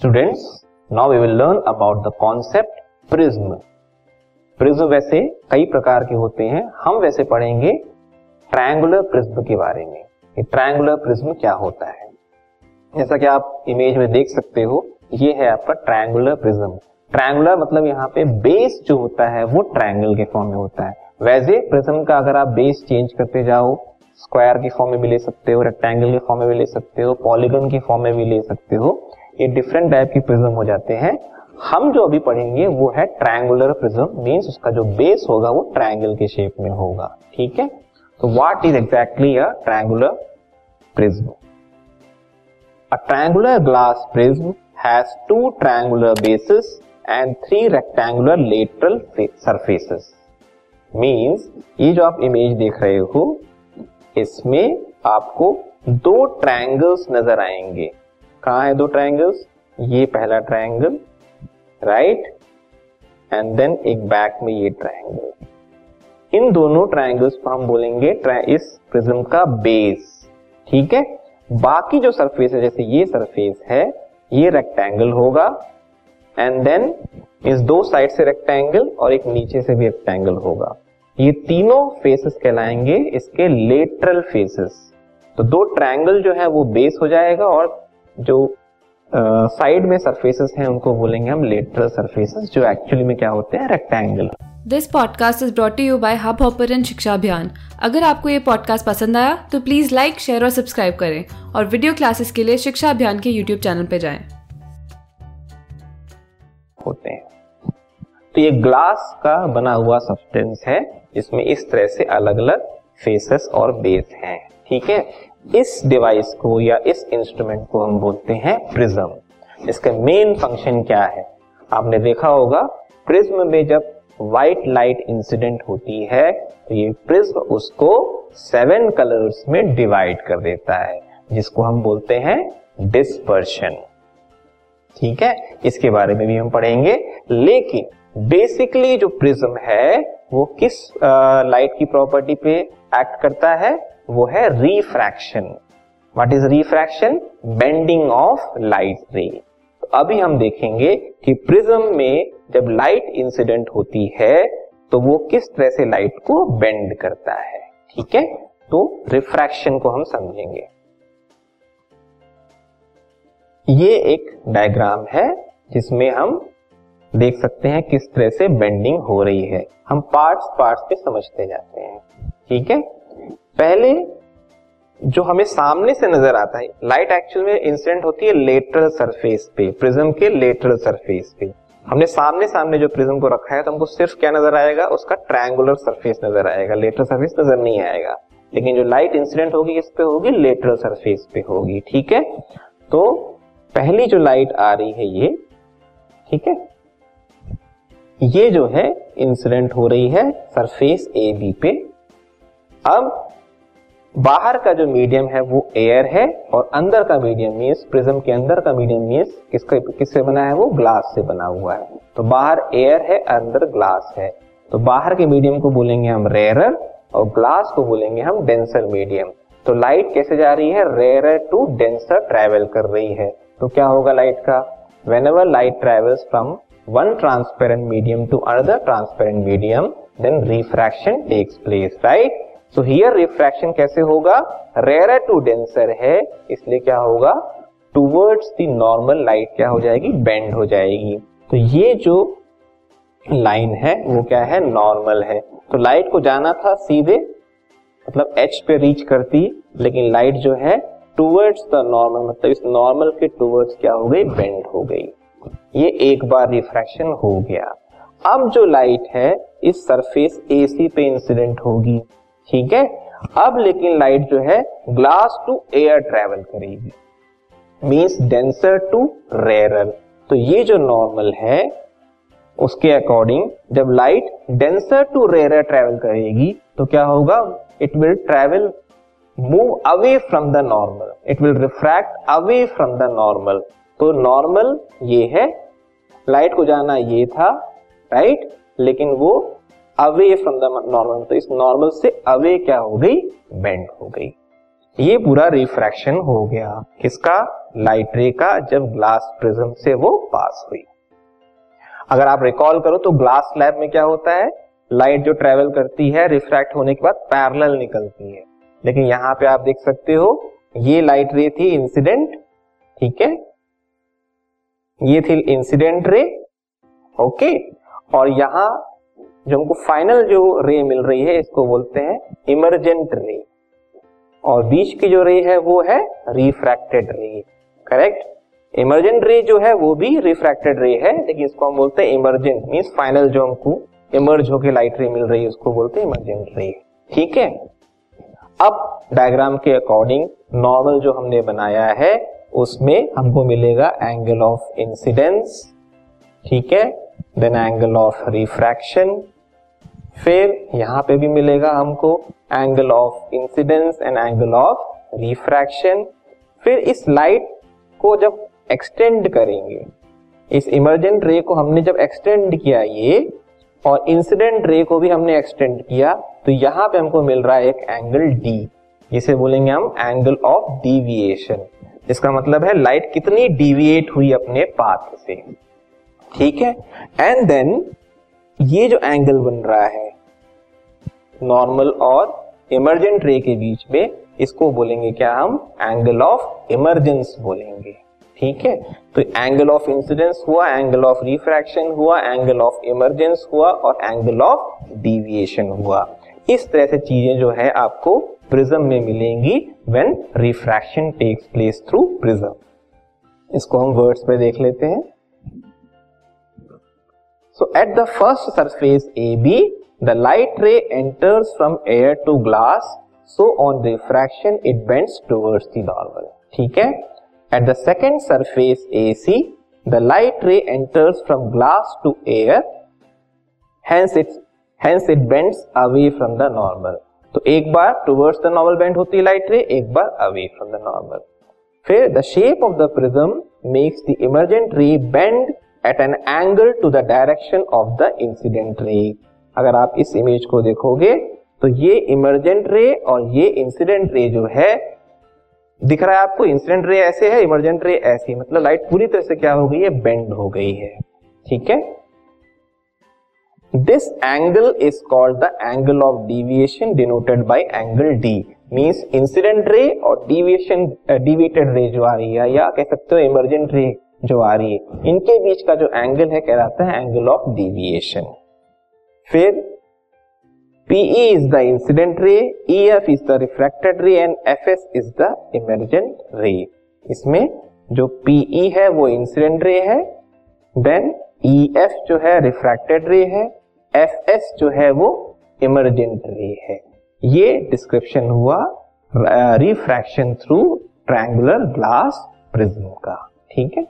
Students now we will learn about the concept prism prism वैसे कई प्रकार के होते हैं। हम वैसे पढ़ेंगे ट्रायंगुलर प्रिज्म के बारे में कि ट्रायंगुलर प्रिज्म क्या होता है। जैसा कि आप इमेज में देख सकते हो, ये है आपका ट्रायंगुलर प्रिज्म ट्रायंगुलर मतलब यहाँ पे बेस जो होता है, वो ट्रायंगल के फॉर्म में होता है। वैसे प्रिज्म का अगर आप बेस चेंज करते जाओ स्क्वायर के फॉर्म में भी ले सकते हो रेक्टेंगल के फॉर्म में भी ले सकते हो पॉलीगन के फॉर्म में भी ले सकते हो ये डिफरेंट टाइप की प्रिज्म हो जाते हैं। हम जो अभी पढ़ेंगे वो है ट्रायंगुलर प्रिज्म मींस उसका जो बेस होगा वो ट्रायंगल के शेप में होगा। ठीक है? तो what is exactly a triangular prism a triangular glass prism has two triangular bases and three rectangular lateral surfaces means ये जो आप इमेज देख रहे हो, इसमें आपको दो ट्रायंगल्स नज़र आएँगे। कहा है दो ट्रायंगल्स ये पहला ट्राइंगल राइट एंड देन एक बैक में ये ट्राइंगल इन दोनों ट्रायंगल्स को हम बोलेंगे इस प्रिज्म का बेस ठीक है? बाकी जो सरफेस है, जैसे ये सरफेस है, ये रेक्टेंगल होगा. एंड देन इस दो साइड से रेक्टेंगल और एक नीचे से भी रेक्टेंगल होगा. ये तीनों फेसेस कहलाएँगे, इसके लेटरल फेसेस तो दो ट्रायंगल जो है, वो बेस हो जाएगा और जो साइड में सरफेसेस हैं उनको बोलेंगे हम लेटरल सरफेसेस जो एक्चुअली में क्या होते हैं? Rectangle this podcast is brought you by Hubhopper शिक्षा अभियान अगर आपको ये पॉडकास्ट पसंद आया तो प्लीज़ लाइक शेयर और सब्सक्राइब करें और वीडियो क्लासेस के लिए शिक्षा अभियान के यूट्यूब चैनल पर जाएँ। होते हैं। तो ये ग्लास का बना हुआ सब्सटेंस है जिसमें इस तरह से अलग अलग फेसेस और बेस हैं। ठीक है? इस डिवाइस को या इस इंस्ट्रूमेंट को हम बोलते हैं प्रिज्म इसका मेन फ़ंक्शन क्या है? आपने देखा होगा प्रिज्म में जब व्हाइट लाइट इंसिडेंट होती है तो ये प्रिज्म उसको सेवन कलर्स में डिवाइड कर देता है, जिसको हम बोलते हैं डिस्पर्शन ठीक है? इसके बारे में भी हम पढ़ेंगे, लेकिन बेसिकली जो प्रिज्म है, वो किस लाइट की प्रॉपर्टी पे एक्ट करता है? वो है refraction what is refraction bending of light ray तो अभी हम देखेंगे कि प्रिज्म में जब लाइट इंसिडेंट होती है तो वो किस तरह से लाइट को बेंड करता है? ठीक है? तो रिफ्रैक्शन को हम समझेंगे। ये एक डायग्राम है, जिसमें हम देख सकते हैं किस तरह से बेंडिंग हो रही है। हम पार्ट्स पार्ट्स पे समझते जाते हैं। ठीक है? पहले जो हमें सामने से नज़र आता है लाइट एक्चुअल में इंसिडेंट होती है लेटरल सरफेस पे प्रिज्म के लेटरल सरफेस पे। हमने सामने सामने जो प्रिज्म को रखा है तो हमको सिर्फ़ क्या नज़र आएगा? उसका ट्रायंगुलर सरफेस नज़र आएगा। लेटरल सरफेस नज़र नहीं आएगा। लेकिन जो लाइट इंसिडेंट होगी किस पे होगी लेटरल सरफेस पे होगी। ठीक है? तो पहली जो लाइट आ रही है ये, ठीक है? ये जो है इंसिडेंट हो रही है सरफेस ए बी पे। अब बाहर का जो मीडियम है वो एयर है और अंदर का मीडियम मीन्स प्रिज्म के अंदर का मीडियम मीन्स किसका, किससे बना है वो? ग्लास से बना हुआ है। तो बाहर एयर है, अंदर ग्लास है। तो बाहर के मीडियम को बोलेंगे हम रेयरर और ग्लास को बोलेंगे हम डेंसर मीडियम तो लाइट कैसे जा रही है? रेयरर टू डेंसर ट्रेवल कर रही है। तो क्या होगा लाइट का? Whenever light travels from one transparent medium to another transparent medium then refraction takes place right? So here refraction कैसे होगा? Rarer टू डेंसर है, इसलिए क्या होगा? टूवर्ड्स the नॉर्मल लाइट क्या हो जाएगी? बेंड हो जाएगी। तो ये जो लाइन है, वो क्या है? नॉर्मल है। तो लाइट को जाना था सीधे मतलब एच पे रीच करती, लेकिन लाइट जो है टूवर्ड्स द नॉर्मल मतलब इस नॉर्मल के टूवर्ड्स क्या हो गई? बेंड हो गई। ये एक बार रिफ्रैक्शन हो गया। अब जो लाइट है, इस सरफेस एसी पे इंसिडेंट होगी। ठीक है? अब लेकिन लाइट जो है ग्लास टू एयर ट्रेवल करेगी। मीन्स डेंसर टू रेरर तो ये जो नॉर्मल है, उसके अकॉर्डिंग जब light denser to rarer travel करेगी तो क्या होगा? It will travel move away from the normal it will refract away from the normal तो नॉर्मल ये है। लाइट को जाना ये था राइट लेकिन वो अवे फ्रॉम द नॉर्मल तो इस नॉर्मल से अवे क्या हो गई? बेंड हो गई। ये पूरा रिफ्रैक्शन हो गया। किसका? लाइट रे का, जब ग्लास प्रिज्म से वो पास हुई। अगर आप रिकॉल करो तो ग्लास स्लैब में क्या होता है? लाइट जो ट्रेवल करती है रिफ्रैक्ट होने के बाद पैरेलल निकलती है। लेकिन यहाँ पे आप देख सकते हो, ये लाइट रे थी इंसिडेंट ठीक है? ये थी इंसिडेंट रे ओके और यहाँ जो हमको फाइनल जो रे मिल रही है, इसको बोलते हैं इमरजेंट रे और बीच की जो रे है, वो है रिफ्रैक्टेड रे करेक्ट इमरजेंट रे जो है, वो भी रिफ्रैक्टेड रे है, लेकिन इसको हम बोलते हैं इमरजेंट मीन फाइनल जो हमको इमर्ज होके लाइट रे मिल रही है, उसको बोलते हैं इमरजेंट रे ठीक है? अब डायग्राम के अकॉर्डिंग नॉर्मल जो हमने बनाया है, उसमें हमको मिलेगा एंगल ऑफ़ इंसिडेंस ठीक है? देन एंगल ऑफ़ रिफ्रैक्शन फिर यहाँ पे भी मिलेगा हमको angle of incidence and angle of refraction फिर इस लाइट को जब एक्सटेंड करेंगे, इस इमरजेंट रे को हमने जब एक्सटेंड किया ये, और इंसिडेंट रे को भी हमने एक्सटेंड किया तो यहाँ पे हमको मिल रहा है एक एंगल डी जिसे बोलेंगे हम एंगल ऑफ़ डिविएशन इसका मतलब है लाइट कितनी डिविएट हुई अपने पाथ से। ठीक है? एंड देन ये जो एंगल बन रहा है नॉर्मल और इमरजेंट रे के बीच में, इसको बोलेंगे क्या हम? एंगल ऑफ़ इमरजेंस बोलेंगे। ठीक है? तो एंगल ऑफ़ इंसिडेंस हुआ एंगल ऑफ़ रिफ्रैक्शन हुआ एंगल ऑफ़ इमरजेंस हुआ और एंगल ऑफ़ डिविएशन हुआ। इस तरह से चीज़ें जो है आपको प्रिज्म में मिलेंगी when refraction takes place through prism इसको हम वर्ड्स पे देख लेते हैं। At the first surface A B the light ray enters from air to glass so on refraction it bends towards the normal ठीक है? The second surface A C the light ray enters from glass to air hence it hence it bends away from the normal. तो एक बार towards the normal bend होती है light ray एक बार away from the normal फिर the shape of the prism makes the emergent ray bend at an angle to the direction of the incident ray अगर आप इस इमेज को देखोगे तो ये इमरजेंट रे और ये इंसिडेंट रे जो है, दिख रहा है आपको? इंसिडेंट रे ऐसे है इमरजेंट रे ऐसी मतलब लाइट पूरी तरह से क्या हो गई है? बेंड हो गई है। ठीक है? This angle is called the angle of deviation denoted by angle D Means incident ray और deviation डिविएटेड रे जो आ रही है, या कह सकते हो इमरजेंट ray जो आ रही है। इनके बीच का जो एंगल है कहलाता है एंगल ऑफ़ डिविएशन फिर PE is the incident ray, EF is the refracted ray and FS is the emergent ray. इसमें जो पीई है वो इंसिडेंट रे है देन ई एफ़ जो है रिफ्रैक्टेड रे है एफ़ एस जो है वो इमरजेंट रे है. ये डिस्क्रिप्शन हुआ refraction through triangular glass prism का. ठीक है?